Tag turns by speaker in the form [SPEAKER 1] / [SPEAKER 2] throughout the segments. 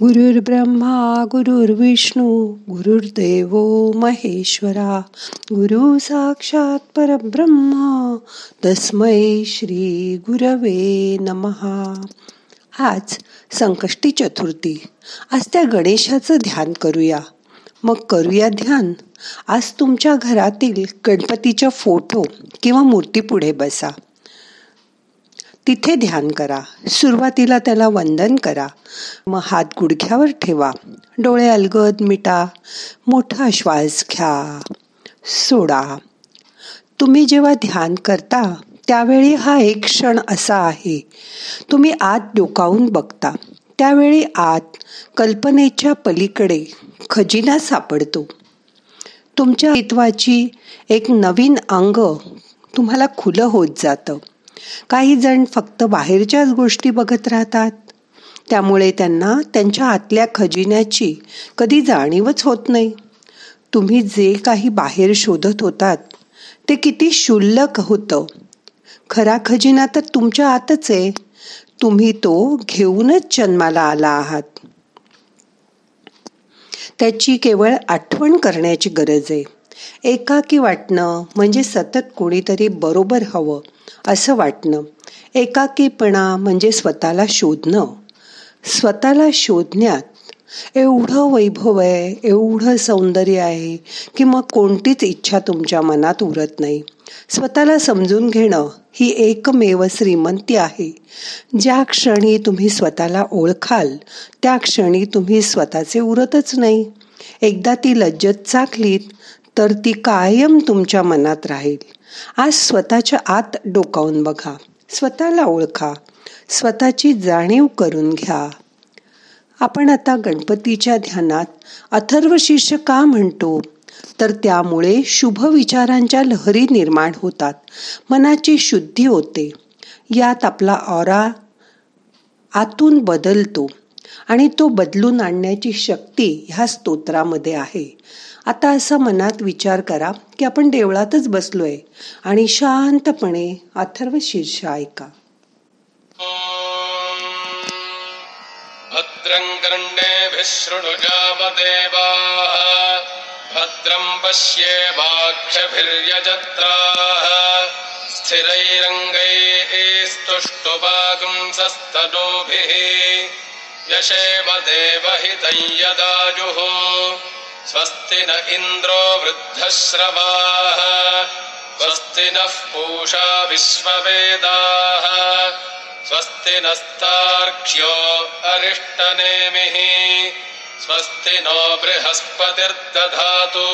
[SPEAKER 1] गुरुर् ब्रह्मा गुरुर्विष्णू गुरुर्देव महेश्वरा गुरु साक्षात परब्रह्मा तस्मै श्री गुरवे नमहा आज संकष्टी चतुर्थी. आज त्या गणेशाचं ध्यान करूया. मग करूया ध्यान. आज तुमच्या घरातील गणपतीच्या फोटो किंवा मूर्ती पुढे बसा. तिथे ध्यान करा. सुरुवातीला त्याला वंदन करा. मग हात गुडघ्यावर ठेवा. डोळे अलगद मिटा. मोठा श्वास घ्या. सोडा. तुम्ही जेव्हा ध्यान करता त्यावेळी हा एक क्षण असा आहे. तुम्ही आत डोकावून बघता. त्यावेळी आत कल्पनेच्या पलीकडे खजिना सापडतो. तुमच्या हित्वाची एक नवीन अंग तुम्हाला खुलं होत जातं. काही जण फक्त बाहेरच्याच गोष्टी बघत राहतात. त्यामुळे त्यांना त्यांच्या आतल्या खजिन्याची कधी जाणीवच होत नाही. तुम्ही जे काही बाहेर शोधत होतात ते किती शुल्लक होतं. खरा खजिना तर तुमच्या आतच आहे. तुम्ही तो घेऊनच जन्माला आला आहात. त्याची केवळ आठवण करण्याची गरज आहे. एकाकी वाटणं म्हणजे सतत कोणीतरी बरोबर हवं. असं वाटणं. एकाकीपणा म्हणजे स्वतःला शोधणं. स्वतःला शोधण्यात एवढं वैभव आहे एवढं सौंदर्य आहे की मग कोणतीच इच्छा तुमच्या मनात उरत नाही. स्वतःला समजून घेणं ही एकमेव श्रीमंती आहे. ज्या क्षणी तुम्ही स्वतःला ओळखाल त्या क्षणी तुम्ही स्वतःचे उरतच नाही. एकदा ती लज्जत चाकलीत तर ती कायम तुमच्या मनात राहील. आज स्वतःच्या आत डोकावून बघा. स्वतःला ओळखा. स्वतःची जाणीव करून घ्या. आपण आता गणपतीच्या ध्यानात अथर्व शीर्ष का म्हणतो? तर त्यामुळे शुभ विचारांच्या लहरी निर्माण होतात. मनाची शुद्धी होते. यात आपला ऑरा आतून बदलतो. आणि तो बदलून आणण्याची शक्ती ह्या स्तोत्रामध्ये आहे. आता असा मनात विचार करा की आपण देवळातच बसलोय आणि शांतपणे अथर्व शीर्ष ऐका.
[SPEAKER 2] भद्रं कर्णेभिः शृणुजामदेवाः भद्रं पश्येमाक्षभिर्यजत्राः स्थिरैरङ्गैः स्तुष्टुवागुंसस्तनूभिः यशेम देवहितं यदायुः स्वस्ति न इन्द्रो वृद्धश्रवाः। स्वस्ति नः पूषा विश्ववेदाः। स्वस्ति नस्तार्क्ष्यो अरिष्टनेमिः। स्वस्ति नो बृहस्पतिर्दधातु।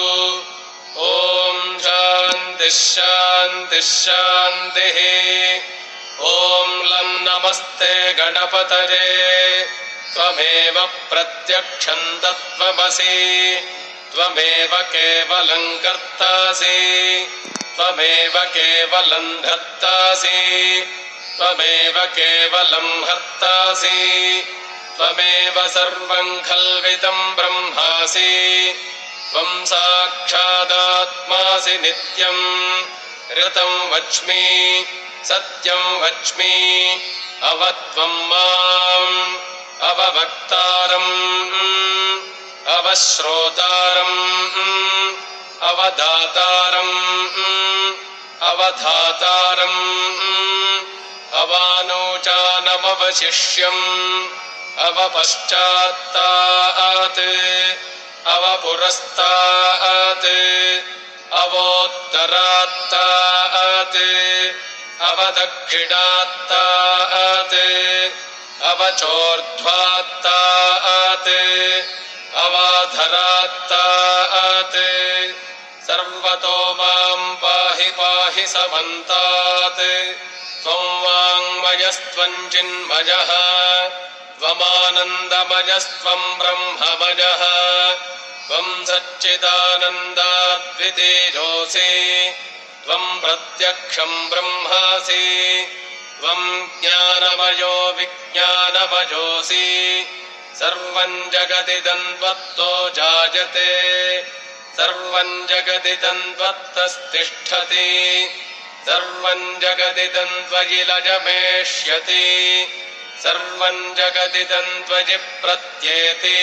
[SPEAKER 2] ॐ शान्तिः शान्तिः शान्तिः। ॐ लं नमस्ते गणपतये त्वमेव प्रत्यक्षं तत्त्वमसि त्वमेव केवलं कर्तासि। त्वमेव केवलं धत्तासि। त्वमेव केवलं हर्तासि। त्वमेव सर्वं खल्विदं ब्रह्मासि। त्वं साक्षादात्मासि नित्यम् ऋतं वच्मि सत्यं वच्मि अवत्वं माम् अववक्तारम् अवश्रोतारम् अवदातारम् अवधातारम् अवानोचानमवशिष्यम् अवपश्चात्तात् अवपुरस्तात् अवोत्तरात्तात् अवदक्षिणात्तात् अवचोर्ध्वात्तात् अवाधरात्तात् सर्वतो मां पाहि पाहि समन्तात्। त्वं वाङ्मयस्त्वं चिन्मयः त्वमानन्दमयस्त्वं ब्रह्ममयः त्वं सच्चिदानन्दाद्वितीयोऽसि त्वं प्रत्यक्षं ब्रह्मासि त्वं ज्ञानमयो विज्ञानमयोऽसि सर्वं जगदिदं त्वत्तो जायते। सर्वं जगदिदं त्वत्तस्तिष्ठति सर्वं जगदिदं त्वयि लयमेष्यति सर्वम् जगदिदम् त्वजि प्रत्येति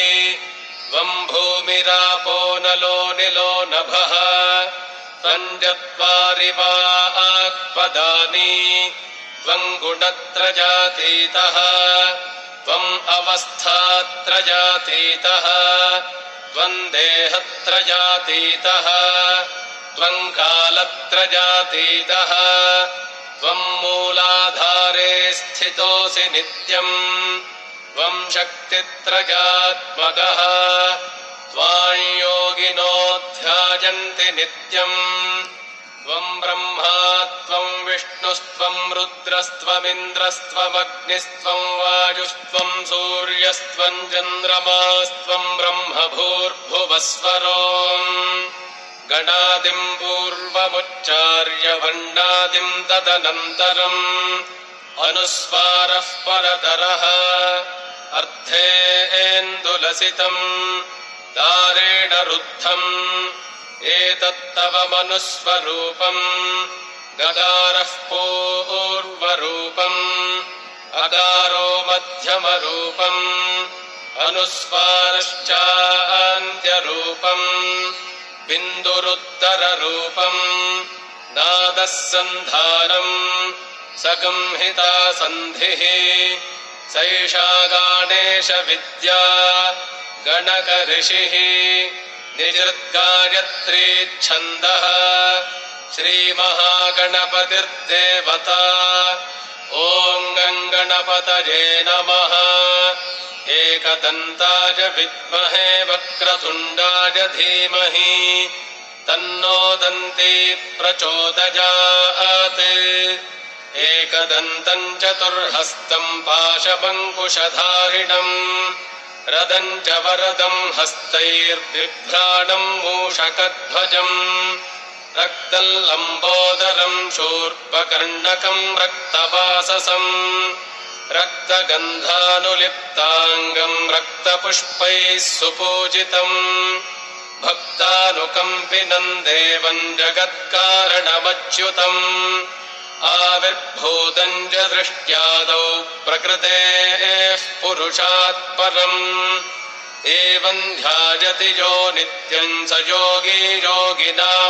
[SPEAKER 2] त्वम् भूमिरापो नलो निलो नभः। त्वञ्चत्वारि वा आत्पदानि त्वम् गुणत्रजातीतः त्वम् अवस्थात्रजातीतः। त्वम् देहत्रजातीतः। त्वम् कालत्रजातीतः। त्वम् मूलाधारे स्थितोऽसि नित्यम्। त्वम् शक्तित्रजात्मकः। त्वाञ्योगिनोऽध्यायन्ति नित्यम्। त्वम् ब्रह्मा त्वम् विष्णुस्त्वम् रुद्रस्त्वमिन्द्रस्त्वमग्निस्त्वम् वायुस्त्वम् सूर्यस्त्वम् चन्द्रमास्त्वम् ब्रह्म भूर्भुवस्वरो गणादिम् पूर्वमुच्चार्य वण्डादिम् तदनन्तरम्। अनुस्वारः परतरः। अर्थेन्दुलसितम् दारेण रुद्धम्। एतत्तव मनुस्वरूपम् गदारः पूर्वरूपम् अकारो मध्यमरूपम् अनुस्वारश्चान्त्यरूपम् बिन्दुरुत्तररूपम् नादः सन्धानम् सकंहिता सन्धिः सैषा गाणेशविद्या गणकऋषिः निजृद्गायत्रीच्छन्दः श्रीमहागणपतिर्देवता। ॐ गङ्गणपतये नमः। एकदन्ताय विद्महे वक्रतुण्डाय धीमहि। तन्नो दन्ती प्रचोदयात्। एकदन्तम् चतुर्हस्तम् पाशमङ्कुशधारिणम् रदम् च वरदम् हस्तैर्बिभ्राणम् मूषकध्वजम् रक्तल्लम्बोदरम् शूर्पकर्णकम् रक्तवाससम् रक्तगन्धानुलिप्ताङ्गम् रक्तपुष्पैः सुपूजितम् भक्तानुकम्पिनम् देवम् जगत्कारणमच्युतम् आविर्भूतम् च दृष्ट्यादौ प्रकृतेः पुरुषात् परम्। एवम् ध्यायति यो नित्यम् स योगी योगिनाम्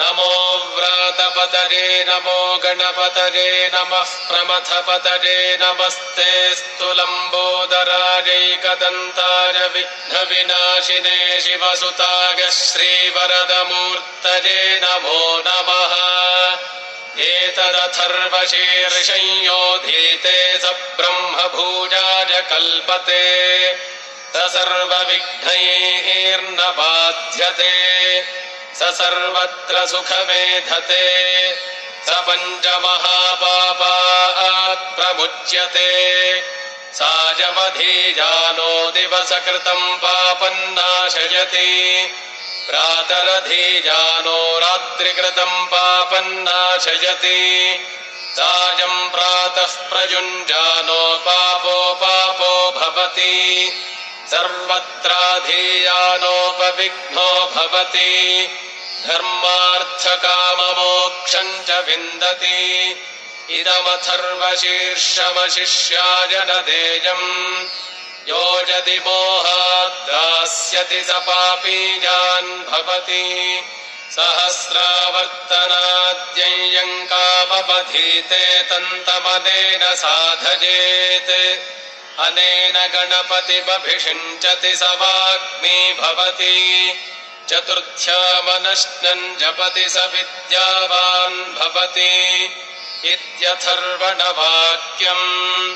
[SPEAKER 2] नमो। व्रातपतरे नमो गणपतरे नमः प्रमथपतरे नमस्ते स्तुलम्बोदराजैकदन्ताय विघ्नविनाशिने शिवसुताय श्रीवरदमूर्तये नमो नमः। एतदथर्वशीर्षंयोधीते स ब्रह्मभूजाय कल्पते सर्वविघ्नैर्न बाध्यते स सर्वत्र सुखमेधते। स पञ्चमहापापात् प्रमुच्यते। सायमधीजानो दिवसकृतम् पापन्नाशयति प्रातरधीजानो रात्रिकृतम् पापन्नाशयति सायम् प्रातः प्रयुञ्जानो पापो पापो भवति सर्वत्राधीयानोपविघ्नो भवति। धर्मार्थकाममोक्षम् च विन्दति। देयम् यो यदि मोहाद्दास्यति स पापीजान् भवति। सहस्रावर्तनाद्यञ्यम् कामवधीते तन्तमनेन साधयेत् अनेन गणपतिमभिषिञ्चति स वाग्मी भवति। चतुर्थ्यामनश्नम् जपति स विद्यावान् भवति। इत्यथर्वणवाक्यम्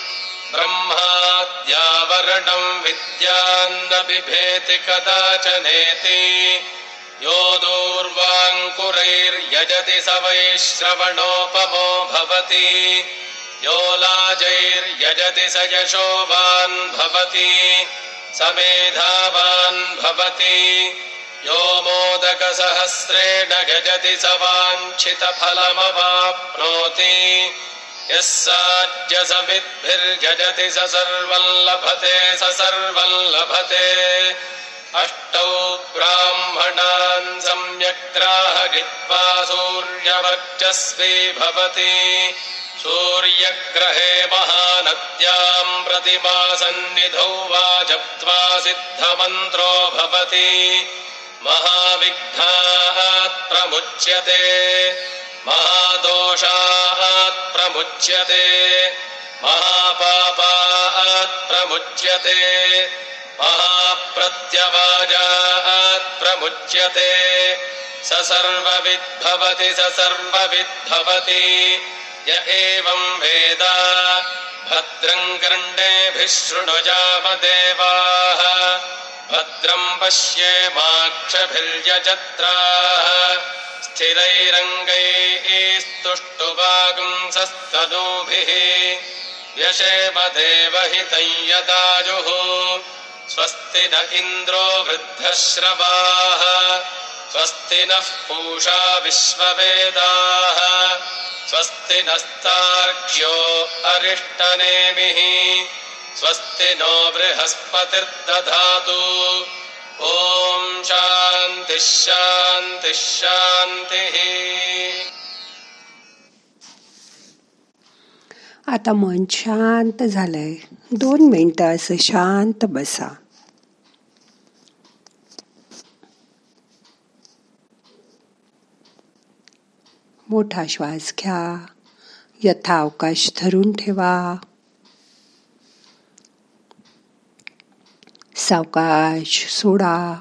[SPEAKER 2] ब्रह्माद्यावरणम् विद्यान्न बिभेति कदाचनेति। यो दूर्वाङ्कुरैर्यजति स वैश्रवणोपमो भवति। यो लाजैर्यजति स यशोवान् भवति स मेधावान् भवति। यो मोदकसहस्रेण गजति स वाञ्छितफलमवाप्नोति यः साज्यसमिद्भिर्गजति स सर्वम् लभते स सर्वम् लभते। अष्टौ ब्राह्मणान् सम्यग् ग्राहयित्वा सूर्यवर्चस्वी भवति सूर्यग्रहे महानद्याम् प्रतिमासन्निधौ वा जप्त्वा सिद्धमन्त्रो भवति। महाविघ्नात् प्रमुच्यते। महादोषात् प्रमुच्यते। महापापात् प्रमुच्यते। महाप्रत्यवाजात् प्रमुच्यते। स सर्वविद्भवति स सर्वविद्भवति य एवम् वेद। भद्रम् कर्णेभिः शृणुजामदेवाः भद्रम् पश्येमाक्षभिर्यजत्राः स्थिरैरङ्गैस्तुष्टुवागुंसस्तनूभिः व्यशेम देवहितम् यदायुः। स्वस्ति न इन्द्रो वृद्धश्रवाः। स्वस्ति नः पूषा विश्ववेदाः स्वस्ति नस्तार्क्ष्यो अरिष्टनेमिः स्वस्ति नो बृहस्पतिर्दधातु। ॐ शान्तिः शान्तिः शान्तिः।
[SPEAKER 1] आता मन शांत झालंय. दोन मिनिटं असं शांत बसा. मोठा श्वास घ्या. यथावकाश धरून ठेवा. सावकाश सोडा.